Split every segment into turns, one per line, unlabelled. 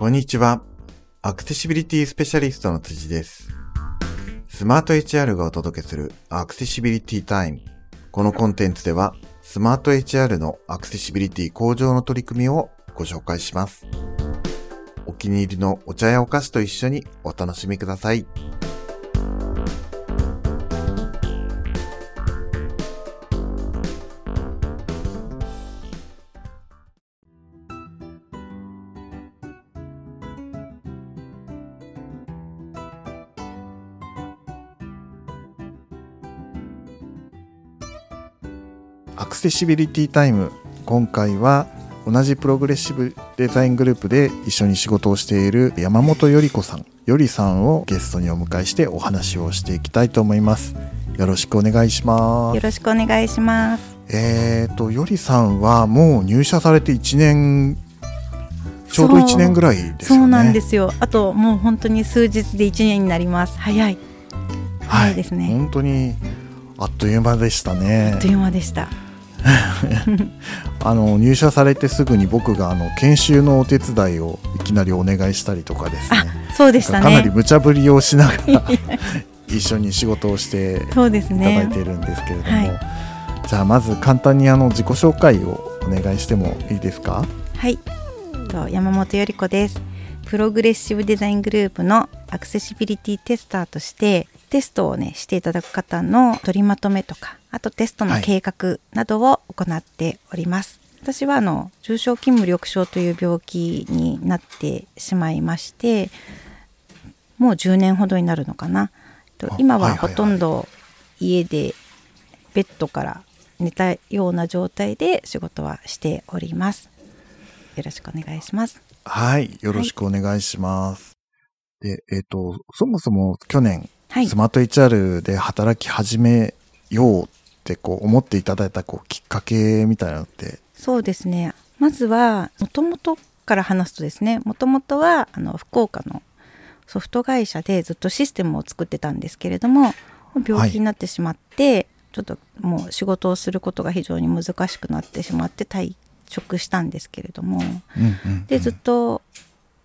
こんにちは。アクセシビリティスペシャリストの辻です。スマート HR がお届けするアクセシビリティタイム。このコンテンツでは、スマート HR のアクセシビリティ向上の取り組みをご紹介します。お気に入りのお茶やお菓子と一緒にお楽しみください。クセシビリティタイム今回は同じプログレッシブデザイングループで一緒に仕事をしている山本より子さんよりさんをゲストにお迎えしてお話をしていきたいと思いますよろしくお願いしま
よ
す
ろしくお願いします。
えーとよりさんはもう入社されて1年ちょうど1年ぐらいですよね
そうなんですよ。あともう本当に数日で一年になります。早い。早いですね。
本当にあっという間でしたね
あっという間でした。
あの入社されてすぐに僕があの研修のお手伝いをいきなりお願いしたりとかですね
あ、そうでした
かなり
ね。
無茶ぶりをしながら 一緒に仕事をして
そうです
いただい
ね。
ているんですけれども、
は
じゃあまず簡単にあの自己紹介をお願いしてもいいですか？
はい。と山本より子です。プログレッシブデザイングループのアクセシビリティテスターとしてテストをねしていただく方の取りまとめとかあとテストの計画などを行っております。私はあの重症筋無力症という病気になってしまいましてもう10年ほどになるのかな。今
はいはいはい
はほとんど家でベッドから寝たような状態で仕事はしております。よろしくお願いします。
はいよろしくお願いします、でえっ、とそもそも去年、
はい。
スマート HR で働き始めようってこう思っていただいたこうきっかけみたいなのって？
そうですね。まずはもともとから話すとですね、もともとはあの福岡のソフト会社でずっとシステムを作ってたんですけれども、病気になってしまって、ちょっともう仕事をすることが非常に難しくなってしまって退職したんですけれども、
うんうんうん。
でずっと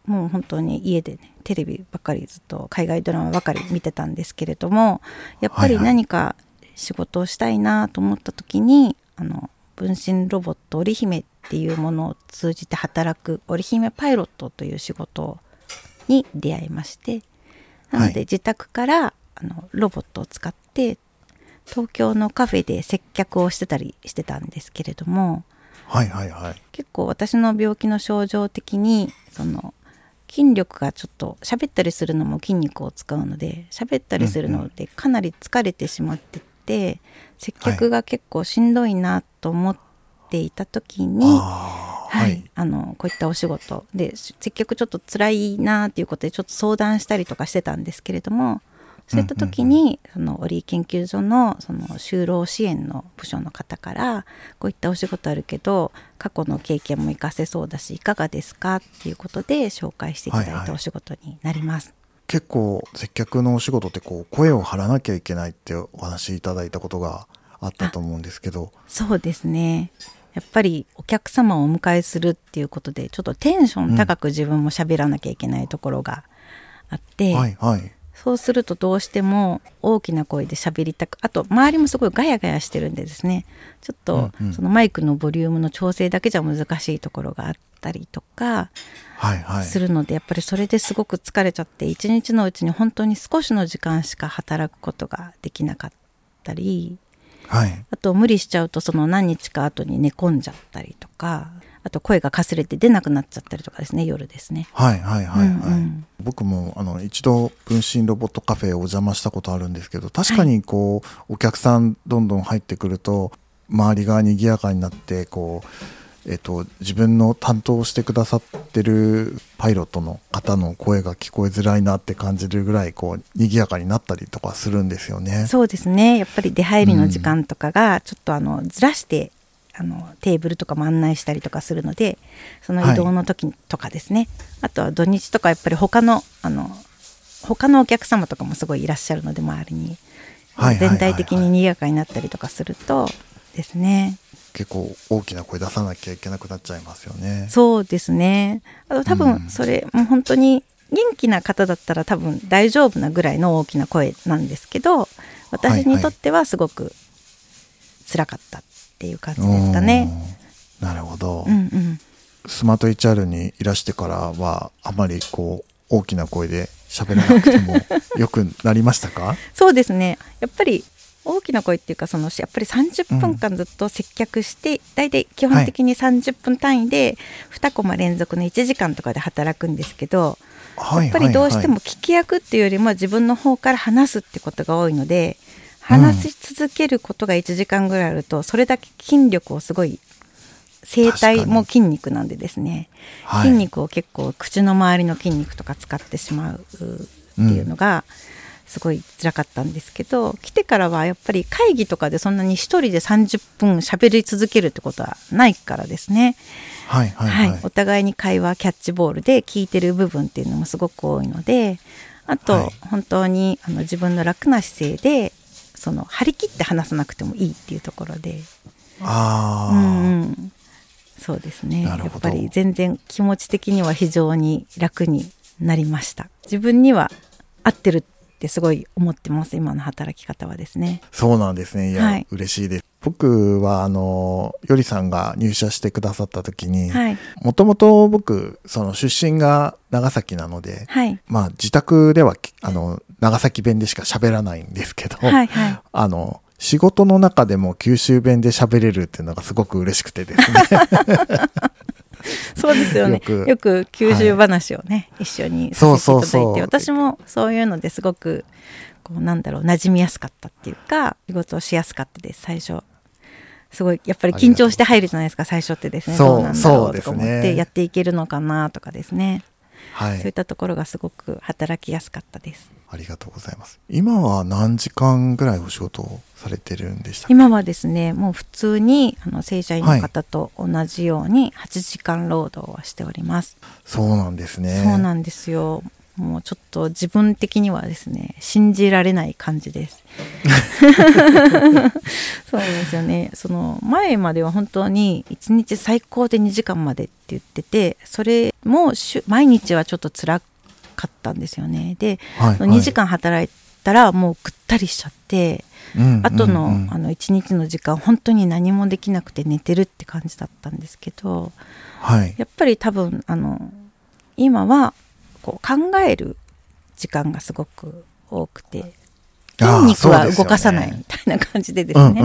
もう本当に家でねテレビばっかりずっと海外ドラマばかり見てたんですけれどもやっぱり
はいはい。
何か仕事をしたいなと思った時に、あの分身ロボット織姫っていうものを通じて働く織姫パイロットという仕事に出会いましてなの
はい。
で自宅からあのロボットを使って東京のカフェで接客をしてたりしてたんですけれども
はいはいはい。
結構私の病気の症状的にその筋力がちょっと喋ったりするのも筋肉を使うので喋ったりするのでかなり疲れてしまってて接客が結構しんどいなと思っていた時に、
あー
はい、あのこういったお仕事で接客ちょっと辛いなっていうことでちょっと相談したりとかしてたんですけれどもそういった時に、そのオリー研究所のその就労支援の部署の方からこういったお仕事あるけど過去の経験も活かせそうだしいかがですかっていうことで紹介していただい
はいはい
たお仕事になります。
結構接客のお仕事ってこう声を張らなきゃいけないってお話しいただいたことがあったと思うんですけど。
そうですね。やっぱりお客様をお迎えするっていうことでちょっとテンション高く自分も喋らなきゃいけないところがあって、
はいはい
そうするとどうしても大きな声で喋りたくあと周りもすごいガヤガヤしてるんでですね。ちょっとそのマイクのボリュームの調整だけじゃ難しいところがあったりとかするので、やっぱりそれですごく疲れちゃって一日のうちに本当に少しの時間しか働くことができなかったり。
はい。
あと無理しちゃうとその何日か後に寝込んじゃったりとかあと声がかすれて出なくなっちゃったりとかですね夜ですね。
はいはいはいはい、
うんうん
僕もあの一度分身ロボットカフェお邪魔したことあるんですけど確かにこう、お客さんどんどん入ってくると周りが賑やかになってこう、えっと、自分の担当してくださってるパイロットの方の声が聞こえづらいなって感じるぐらいこう賑やかになったりとかするんですよね。
そうですねやっぱり出入りの時間とかがちょっとあのずらして、あのテーブルとかも案内したりとかするのでその移動の時とかですね、あとは土日とかやっぱり他のあの他のお客様とかもすごいいらっしゃるので周りに、
はいはいはいはい。
全体的に賑やかになったりとかするとですね。
結構大きな声出さなきゃいけなくなっちゃいますよね。
そうですね。あと多分それ、もう本当に元気な方だったら多分大丈夫なぐらいの大きな声なんですけど私にとってはすごく辛かった。っていう感じですかね。
なるほど、
うんうん、
スマート HR にいらしてからはあまりこう大きな声で喋らなくてもよくなりましたか？
そうですね。やっぱり大きな声っていうかそのやっぱり30分間ずっと接客して、大体基本的に30分単位で2コマ連続の1時間とかで働くんですけど、
はい。
やっぱりどうしても聞き役っていうよりも自分の方から話すってことが多いので話し続けることが1時間ぐらいあるとそれだけ筋力をすごい声帯も筋肉なんでですね、
はい。
筋肉を結構口の周りの筋肉とか使ってしまうっていうのがすごい辛かったんですけど、来てからはやっぱり会議とかでそんなに一人で30分喋り続けるってことはないからですね。
はいはい
はい、
はい、
お互いに会話キャッチボールで聞いてる部分っていうのもすごく多いのであと、
はい。
本当にあの自分の楽な姿勢でその張り切って話さなくてもいいっていうところで、
ああ、
うんうん、そうですね。やっぱり全然気持ち的には非常に楽になりました。自分には合ってるってすごい思ってます今の働き方はですね。
そうなんですね。いや、
はい。
嬉しいです。僕はあのよりさんが入社してくださった時に
はい。
もともと僕その出身が長崎なので
はい。
まあ自宅ではあの長崎弁でしか喋らないんですけど、
はいはい。
あの仕事の中でも九州弁で喋れるっていうのがすごく嬉しくてですね。
そうですよね。
よく
九州話をね、一緒にさせていただいて
そうそうそう。
私もそういうのですごくこうなんだろう馴染みやすかったっていうか仕事をしやすかったです最初すごいやっぱり緊張して入るじゃないですか最初ってですね。
そう
なんだろ
そう
とか思っ
ね。
てやっていけるのかなとかですね、
はい。
そういったところがすごく働きやすかったです
ありがとうございます。今は何時間ぐらいお仕事をされてるんでした
今はですねもう普通にあの正社員の方と同じように8時間労働をしております、
そうなんですね。
そうなんですよ。もうちょっと自分的にはですね信じられない感じです。そうですよね。その前までは本当に1日最高で2時間までって言っててそれも週毎日はちょっと辛かったんですよね。で、
はい
2時間働いたらもうぐったりしちゃって
うん
後の,、あの1日の時間本当に何もできなくて寝てるって感じだったんですけど
はい。
やっぱり多分あの今はこう考える時間がすごく多くて筋肉は動かさないみたいな感じでですね、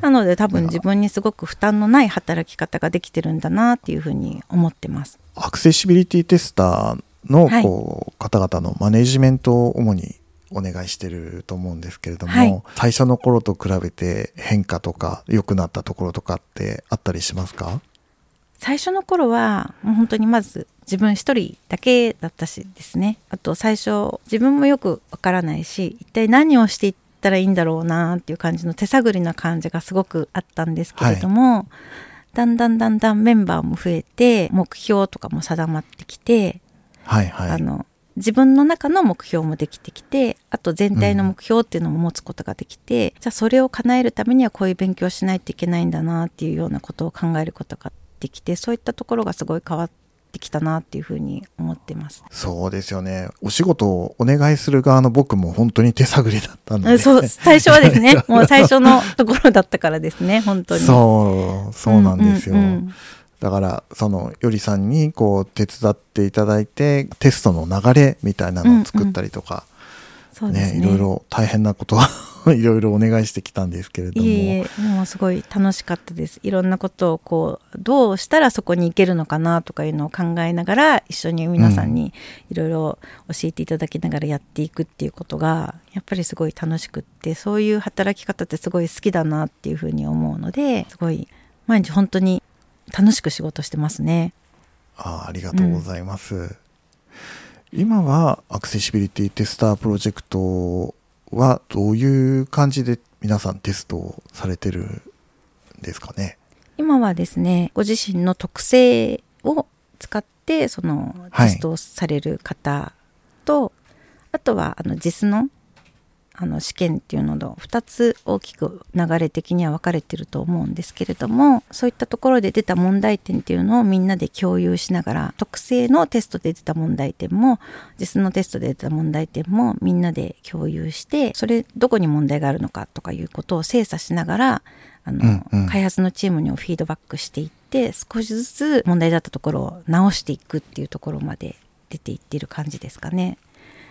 なので多分自分にすごく負担のない働き方ができてるんだなっていうふうに思ってます。
アクセシビリティテスターの
はい。
こう、方々のマネジメントを主にお願いしてると思うんですけれども、
はい。
最初の頃と比べて変化とか良くなったところとかってあったりしますか？
最初の頃はもう本当にまず自分一人だけだったしですね。あと最初自分もよくわからないし一体何をしていったらいいんだろうなっていう感じの手探りな感じがすごくあったんですけれども、だんだんだんだんメンバーも増えて目標とかも定まってきて、
はいはい。
あの自分の中の目標もできてきてあと全体の目標っていうのも持つことができて、じゃあそれを叶えるためにはこういう勉強しないといけないんだなっていうようなことを考えることができてそういったところがすごい変わってきたなっていうふうに思ってます。
そうですよね。お仕事をお願いする側の僕も本当に手探りだったので。
そう最初はですね もう最初のところだったからですね本当に。
そうそうなんですよ、
うんうんうん
だからそのよりさんにこう手伝っていただいてテストの流れみたいなのを作ったりとか、
ね。
ねいろいろ大変なことは いろいろお願いしてきたんですけれども。
いえいえもうすごい楽しかったです。いろんなことをこうどうしたらそこに行けるのかなとかいうのを考えながら一緒に皆さんにいろいろ教えていただきながらやっていくっていうことがやっぱりすごい楽しくってそういう働き方ってすごい好きだなっていうふうに思うのですごい毎日本当に楽しく仕事してますね。
あありがとうございます、今はアクセシビリティテスタープロジェクトはどういう感じで皆さんテストをされてるんですかね？
今はですねご自身の特性を使ってその
はい。
テストをされる方と、あとはあの JIS のあの試験っていうのと2つ大きく流れ的には分かれてると思うんですけれどもそういったところで出た問題点っていうのをみんなで共有しながら特性のテストで出た問題点も実のテストで出た問題点もみんなで共有してそれどこに問題があるのかとかいうことを精査しながらあの、うんうん、開発のチームにフィードバックしていって少しずつ問題だったところを直していくっていうところまで出ていっている感じですかね。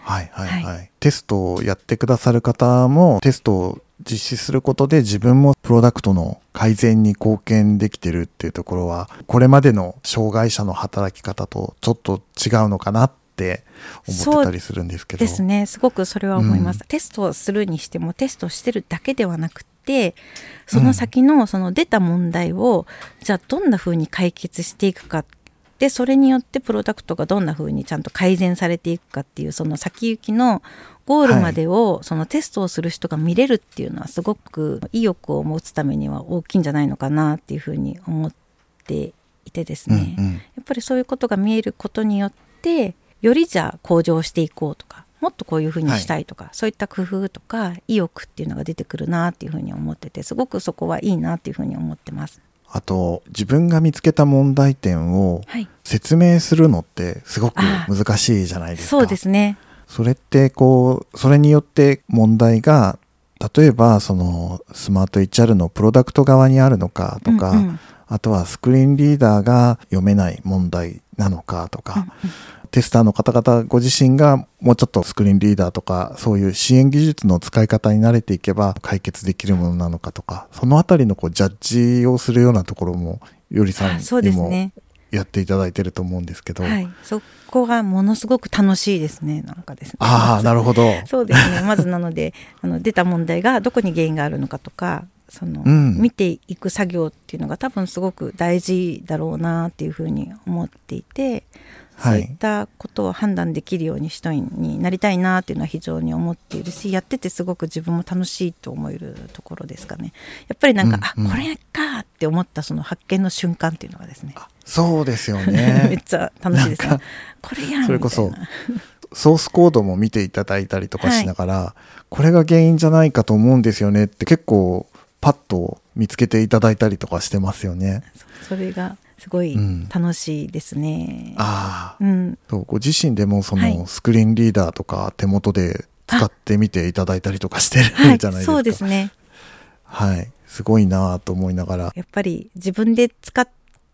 はいはいはい、はい、テストをやってくださる方もテストを実施することで自分もプロダクトの改善に貢献できてるっていうところはこれまでの障害者の働き方とちょっと違うのかなって思ってたりするんですけど。
ですね。すごくそれは思います、うん、テストをするにしてもテストしてるだけではなくてその先のその出た問題を、じゃあどんなふうに解決していくかでそれによってプロダクトがどんな風にちゃんと改善されていくかっていうその先行きのゴールまでをそのテストをする人が見れるっていうのはすごく意欲を持つためには大きいんじゃないのかなっていうふうに思っていてですね、うんうん、やっぱりそういうことが見えることによってよりじゃあ向上していこうとかもっとこういうふうにしたいとか、はい、そういった工夫とか意欲っていうのが出てくるなっていうふうに思っててすごくそこはいいなっていうふうに思ってます。
あと自分が見つけた問題点を説明するのってすごく難しいじゃないですか。
そうですね。
それってこうそれによって問題が例えばそのスマート HR のプロダクト側にあるのかとか、うんうん、あとはスクリーンリーダーが読めない問題なのかとか、テスターの方々ご自身がもうちょっとスクリーンリーダーとかそういう支援技術の使い方に慣れていけば解決できるものなのかとかそのあたりのこうジャッジをするようなところもよりさんにもやっていただいてると思うんですけど、
はい、そこがものすごく楽しいですねなんかですね。
ああなるほど。
そうですね。まずなのであの出た問題がどこに原因があるのかとかその、うん、見ていく作業っていうのが多分すごく大事だろうなっていうふうに思っていてそういったことを判断できるように人になりたいなっていうのは非常に思っているしやっててすごく自分も楽しいと思えるところですかね。やっぱりなんか、うんうん、あこれかって思ったその発見の瞬間っていうのがですね。
そうですよね。
めっちゃ楽しいですね。これや
それこそソースコードも見ていただいたりとかしながら、はい、これが原因じゃないかと思うんですよねって結構パッと見つけていただいたりとかしてますよね。
それがすごい楽しいですね。
うん、ああ、うん、そうご自身でもそのスクリーンリーダーとか手元で使ってみていただいたりとかしてるじゃないですか。はい、
そうですね。
はい、すごいなと思いながら。
やっぱり自分で使っ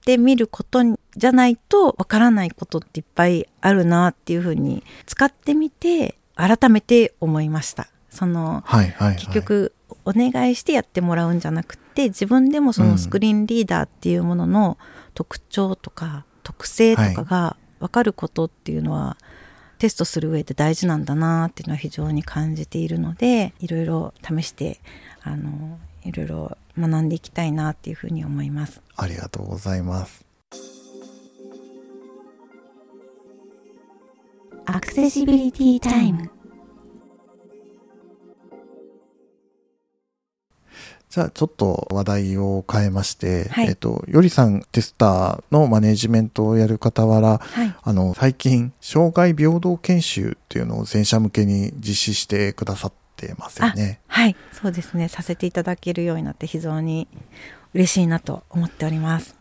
てみることじゃないとわからないことっていっぱいあるなっていうふうに使ってみて改めて思いました。その、はいはいはい、結局お願いしてやってもらうんじゃなくて自分でもそのスクリーンリーダーっていうものの特徴とか特性とかが分かることっていうのは、はい、テストする上で大事なんだなっていうのは非常に感じているのでいろいろ試してあのいろいろ学んでいきたいなっていうふうに思います。
ありがとうございます。
アクセシビリティタイム
じゃあちょっと話題を変えまして、はい、えっと、よりさんテスターのマネジメントをやる傍ら、はい、あの、最近、障害平等研修っていうのを全社向けに実施してくださってますよね。
はい、そうですね。させていただけるようになって非常に嬉しいなと思っております。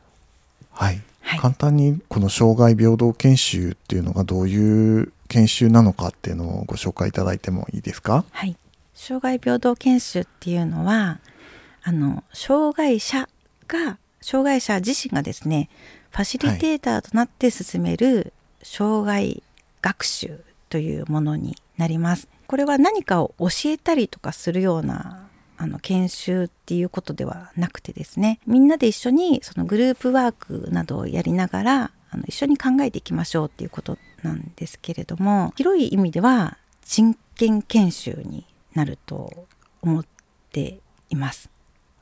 はい。はい、簡単にこの障害平等研修っていうのがどういう研修なのかっていうのをご紹介いただいてもいいですか？
はい。障害平等研修っていうのは、あの障害者が障害者自身がですねファシリテーターとなって進める障害学習というものになります。これは何かを教えたりとかするようなあの研修っていうことではなくてですねみんなで一緒にそのグループワークなどをやりながらあの一緒に考えていきましょうっていうことなんですけれども広い意味では人権研修になると思っています。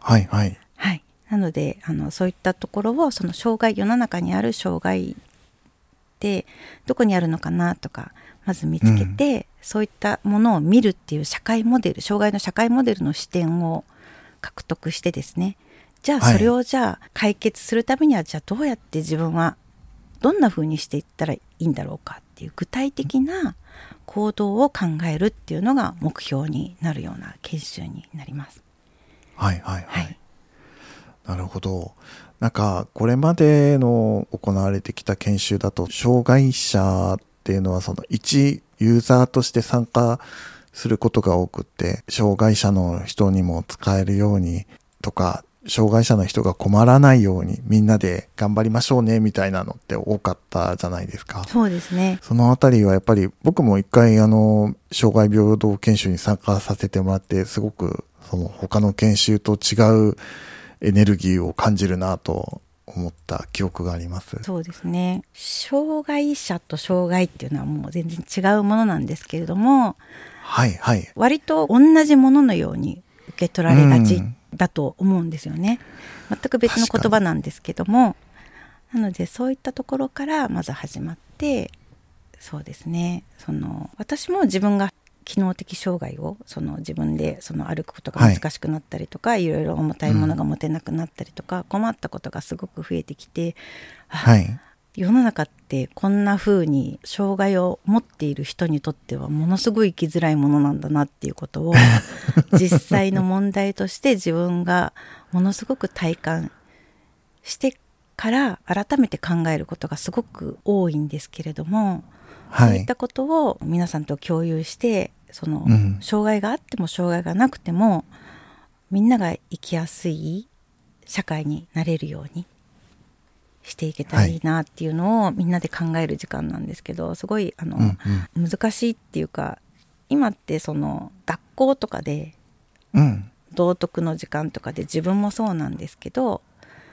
はいはい。
はい。なのであのそういったところをその障害世の中にある障害ってどこにあるのかなとかまず見つけて、うん、そういったものを見るっていう社会モデル障害の社会モデルの視点を獲得してですねじゃあそれをじゃあ解決するためには、じゃあどうやって自分はどんな風にしていったらいいんだろうかっていう具体的な行動を考えるっていうのが目標になるような研修になります。
はいはいはい。
はい
なるほど。なんか、これまでの行われてきた研修だと、障害者っていうのは、その一ユーザーとして参加することが多くって、障害者の人にも使えるようにとか、障害者の人が困らないようにみんなで頑張りましょうねみたいなのって多かったじゃないですか。
そうですね。
そのあたりはやっぱり僕も一回あの、障害平等研修に参加させてもらって、すごくその他の研修と違うエネルギーを感じるなと思った記憶があります。
そうですね。障害者と障害っていうのはもう全然違うものなんですけれども、
はいはい。
割と同じもののように受け取られがち
うん
だと思うんですよね。全く別の言葉なんですけどもなのでそういったところからまず始まってそうですねその私も自分が機能的障害をその自分でその歩くことが難しくなったりとか、い、ろいろ重たいものが持てなくなったりとか、困ったことがすごく増えてきて、あ
はい。
世の中ってこんな風に障害を持っている人にとってはものすごい生きづらいものなんだなっていうことを 実際の問題として自分がものすごく体感してから改めて考えることがすごく多いんですけれども、
はい
そういった。ことを皆さんと共有してその、
うん
障害があっても障害がなくてもみんなが生きやすい社会になれるようにしていけたらいいなっていうのをみんなで考える時間なんですけどすごいあの、
うんうん。
難しいっていうか今ってその学校とかで
うん。
道徳の時間とかで自分もそうなんですけど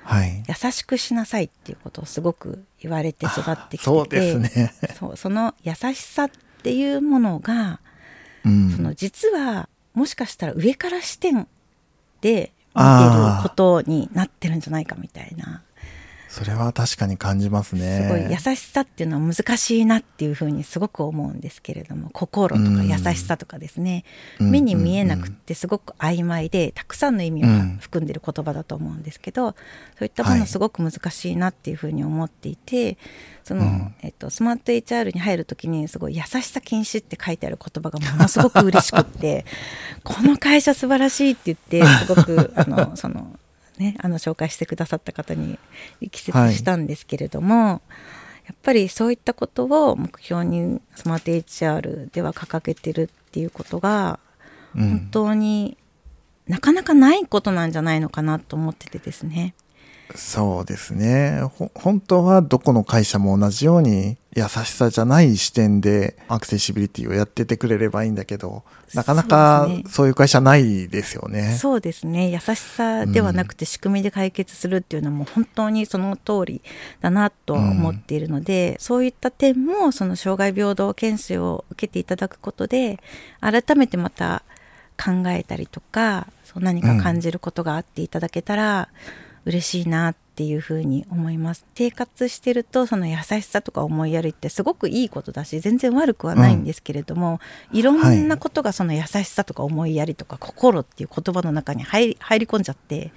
はい。
優しくしなさいっていうことをすごく言われて育ってきてて
そうですね。
そうその優しさっていうものが、その実はもしかしたら上から視点で見てることになってるん。じゃないかみたいな
それは確かに感じますね。
すごい優しさっていうのは難しいなっていうふうにすごく思うんですけれども心とか優しさとかですね、
うん
目に見えなくってすごく曖昧でたくさんの意味を含んでる言葉だと思うんですけど、そういったも
はい
のすごく難しいなっていうふうに思っていてその、
うん
えっと、スマート HR に入る時にすごい優しさ禁止って書いてある言葉がものすごく嬉しくって この会社素晴らしいって言ってすごくあのその。ね、あの紹介してくださった方に力説したんですけれども、やっぱりそういったことを目標にスマート HR では掲げてるっていうことが
うん
本当になかなかないことなんじゃないのかなと思っててですね。
そうですね。ほ本当はどこの会社も同じように優しさじゃない視点でアクセシビリティをやっててくれればいいんだけど、なかなか
そう
いう会社ないですよね。
そうですね優しさではなくて仕組みで解決するっていうのも本当にその通りだなとは思っているので、そういった点もその障害平等研修を受けていただくことで改めてまた考えたりとかそう何か感じることがあっていただけたら嬉しいなっていうふうに思います。生活してるとその優しさとか思いやりってすごくいいことだし全然悪くはないんですけれども、い。ろんなことがその優しさとか思いやりとか心っていう言葉の中に入り入り込んじゃって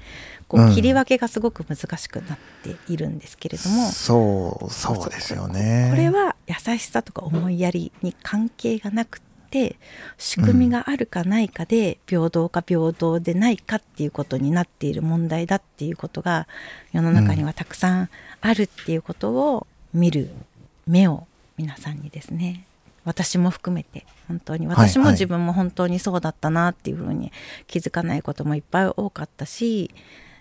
こ
うん。
う切り分けがすごく難しくなっているんですけれども、
そう、そうですよね。
これは優しさとか思いやりに関係がなくて仕組みがあるかないかで平等か平等でないかっていうことになっている問題だっていうことが世の中にはたくさんあるっていうことを見る目を皆さんにですね私も含めて本当に
はい
私も
はい
自分も本当にそうだったなっていうふうに気づかないこともいっぱい多かったし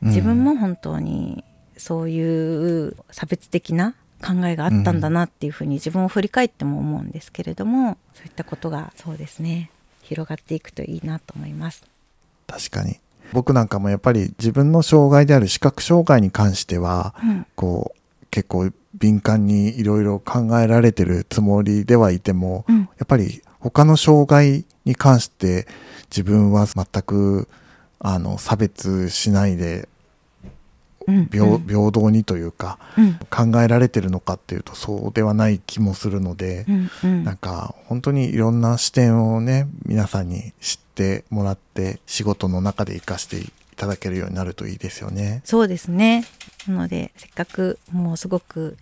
自分も本当にそういう差別的な考えがあったんだなっていうふうに自分を振り返っても思うんですけれどもそういったことがそうですね広がっていくといいなと思います。
確かに。僕なんかもやっぱり自分の障害である視覚障害に関しては、
うん
こう、結構敏感にいろいろ考えられてるつもりではいても、
うん
やっぱり他の障害に関して自分は全くあの差別しないで
うん
平,、
うん
平等にというか
うん。
考えられてるのかっていうとそうではない気もするので
う、
なんか本当にいろんな視点をね皆さんに知ってもらって仕事の中で活かしていただけるようになるといいですよね。
そうですね。なのでせっかくもうすごく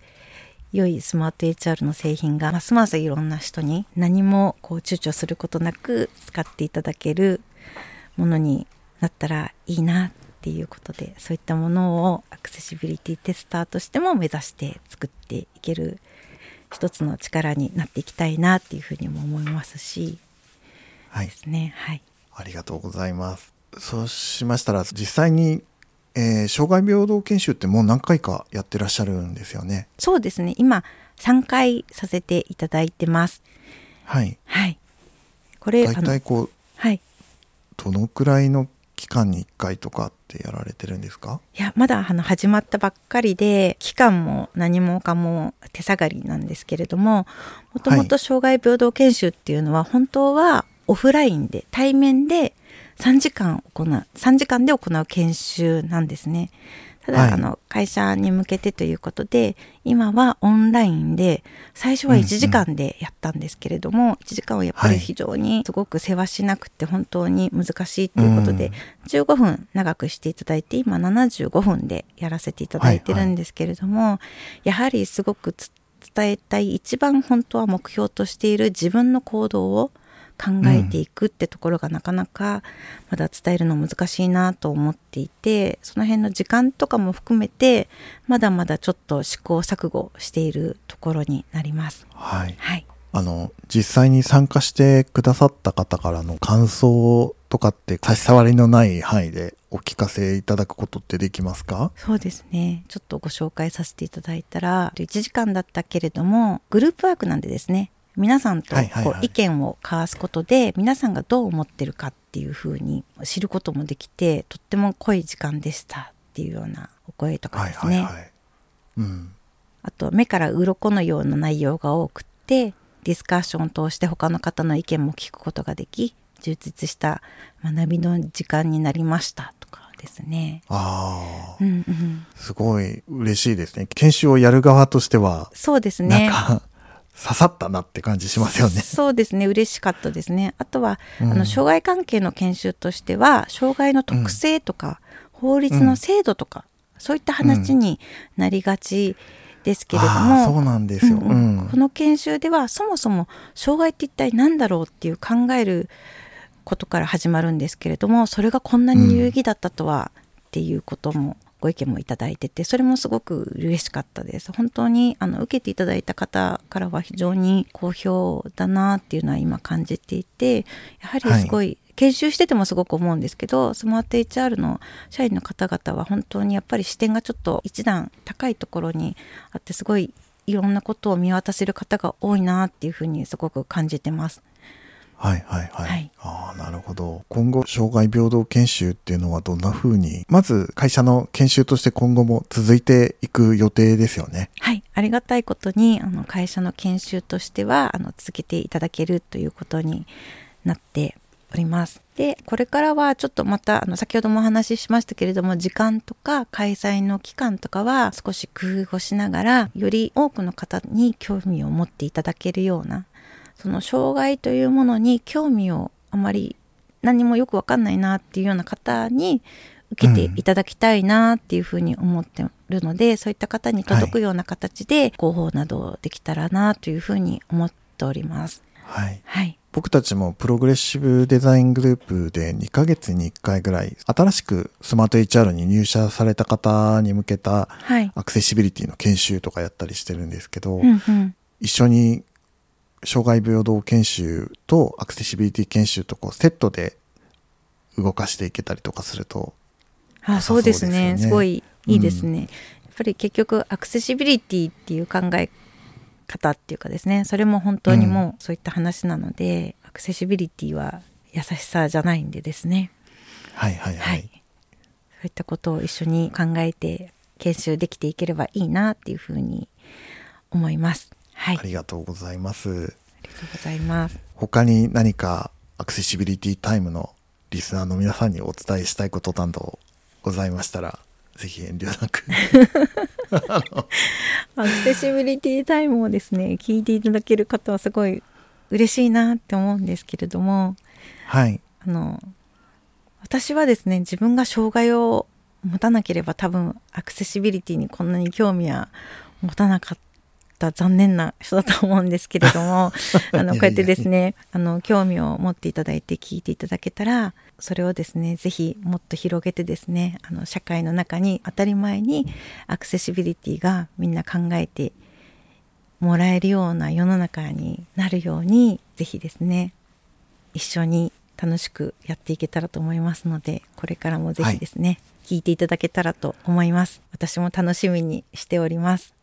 良いスマート HR の製品がますますいろんな人に何もこう躊躇することなく使っていただけるものになったらいいなっていうことでそういったものをアクセシビリティテスターとしても目指して作っていける一つの力になっていきたいなっていうふうにも思いますし、
はい。
ですね。はい。
ありがとうございます。そうしましたら実際に、えー障害平等研修ってもう何回かやってらっしゃるんですよね。
そうですね。今3回させていただいてます。
はい。
はい。これ
大体こう
はい。
どのくらいの期間に1回とかってやられてるんですか？
いやまだあの始まったばっかりで期間も何もかも手下がりなんですけれどももともと障害平等研修っていうのは本当はオフラインで対面で3時間行う3時間で行う研修なんですね。ただ、
はい。
あの会社に向けてということで今はオンラインで最初は1時間でやったんですけれども、1時間はやっぱり非常にすごく世話しなくて本当に難しいということで、15分長くしていただいて今75分でやらせていただいてるんですけれども、やはりすごくつ伝えたい一番本当は目標としている自分の行動を考えていくってところがなかなかまだ伝えるの難しいなと思っていてその辺の時間とかも含めてまだまだちょっと試行錯誤しているところになります。
はい。
はい、
あの実際に参加してくださった方からの感想とかって差し障りのない範囲でお聞かせいただくことってできますか？
そうですね。ちょっとご紹介させていただいたら1時間だったけれどもグループワークなんでですね皆さんとこう意見を交わすことで皆さんがどう思ってるかっていうふうに知ることもできてとっても濃い時間でしたっていうようなお声とか
はい
ですね、
はいはい。うん。
あと目から鱗のような内容が多くってディスカッションを通して他の方の意見も聞くことができ充実した学びの時間になりましたとかですね。
ああ
う、んうん、
すごい嬉しいですね。研修をやる側としては、
そうですね。
なんか、刺さったなって感じしますよね。
そうですね嬉しかったですねあとは、
うん
あの障害関係の研修としては障害の特性とか、法律の制度とか、そういった話になりがちですけれど
あ
も、
あ、そうなんですよ。
う
うんん。
この研修ではそもそも障害って一体何だろうっていう考えることから始まるんですけれどもそれがこんなに有意義だったとはっていうこともご意見もいただいててそれもすごく嬉しかったです本当にあの受けていただいた方からは非常に好評だなっていうのは今感じていてやはりすごい、研修しててもすごく思うんですけどスマート HR の社員の方々は本当にやっぱり視点がちょっと一段高いところにあってすごいいろんなことを見渡せる方が多いなっていうふうにすごく感じてます。
はいはいはい。
はい
ああ、なるほど。今後、障害平等研修っていうのはどんな風に、まず会社の研修として今後も続いていく予定ですよね。
はい、ありがたいことにあの会社の研修としてはあの続けていただけるということになっております。でこれからはちょっとまたあの先ほどもお話ししましたけれども時間とか開催の期間とかは少し工夫をしながらより多くの方に興味を持っていただけるようなその障害というものに興味をあまり何もよくわかんないなっていうような方に受けていただきたいなっていうふうに思ってるので、そういった方に届くような形で広報などできたらなというふうに思っております。
はい。
はい。
僕たちもプログレッシブデザイングループで2ヶ月に1回ぐらい新しくスマート HR に入社された方に向けた
はい。
アクセシビリティの研修とかやったりしてるんですけど、
うんうん。
一緒に障害平等研修とアクセシビリティ研修とこうセットで動かしていけたりとかすると、
あ、そうですね。
ね
すごいいいですね。やっぱり結局アクセシビリティっていう考え方っていうかですね、それも本当にもうそういった話なので、アクセシビリティは優しさじゃないんでですね。
はいはいはい。
はい。そういったことを一緒に考えて研修できていければいいなっていうふうに思います。はい。あり
ありがとうございます。
がとうございます。
他に何かアクセシビリティタイムのリスナーの皆さんにお伝えしたいことなどございましたら、ぜひ遠慮なく。
アクセシビリティタイムをですね、聞いていただける方はすごい嬉しいなって思うんですけれども、
はい。
あの、私はですね、自分が障害を持たなければ多分アクセシビリティにこんなに興味は持たなかっった残念な人だと思うんですけれども あのこうやってですねあの興味を持っていただいて聞いていただけたらそれをですねぜひもっと広げてですねあの社会の中に当たり前にアクセシビリティがみんな考えてもらえるような世の中になるようにぜひですね一緒に楽しくやっていけたらと思いますのでこれからもぜひですね、はい。聞いていただけたらと思います。私も楽しみにしております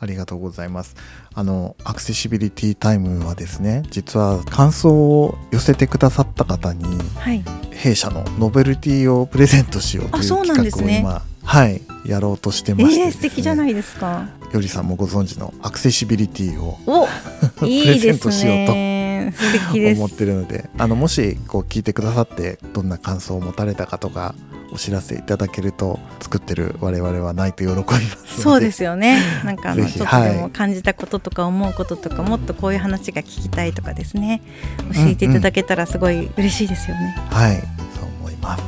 ありがとうございます。あのアクセシビリティタイムはですね実は感想を寄せてくださった方に、はい、弊社のノベルティをプレゼントしようという企画を今、ね、はいやろうとしてまして、ね、えー、
素敵じゃないですか。
よりさんもご存知のアクセシビリティを プレゼントしようと思ってるのであのもしこう聞いてくださってどんな感想を持たれたかとかお知らせいただけると作ってる我々はないと喜びます
そうですよね。なんかあのちょっとでも感じたこととか思うこととか、はい、もっとこういう話が聞きたいとかですね。教えていただけたらすごい嬉しいですよね、
うんうん、はいそう思います。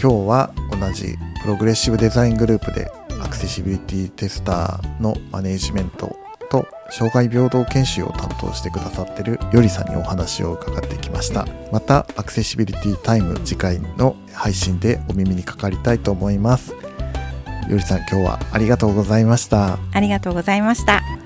今日は同じプログレッシブデザイングループでアクセシビリティテスターのマネージメントと障害平等研修を担当してくださってるよりさんにお話を伺ってきました。またアクセシビリティタイム次回の配信でお耳にかかりたいと思います。よりさん今日はありがとうございました。
ありがとうございました。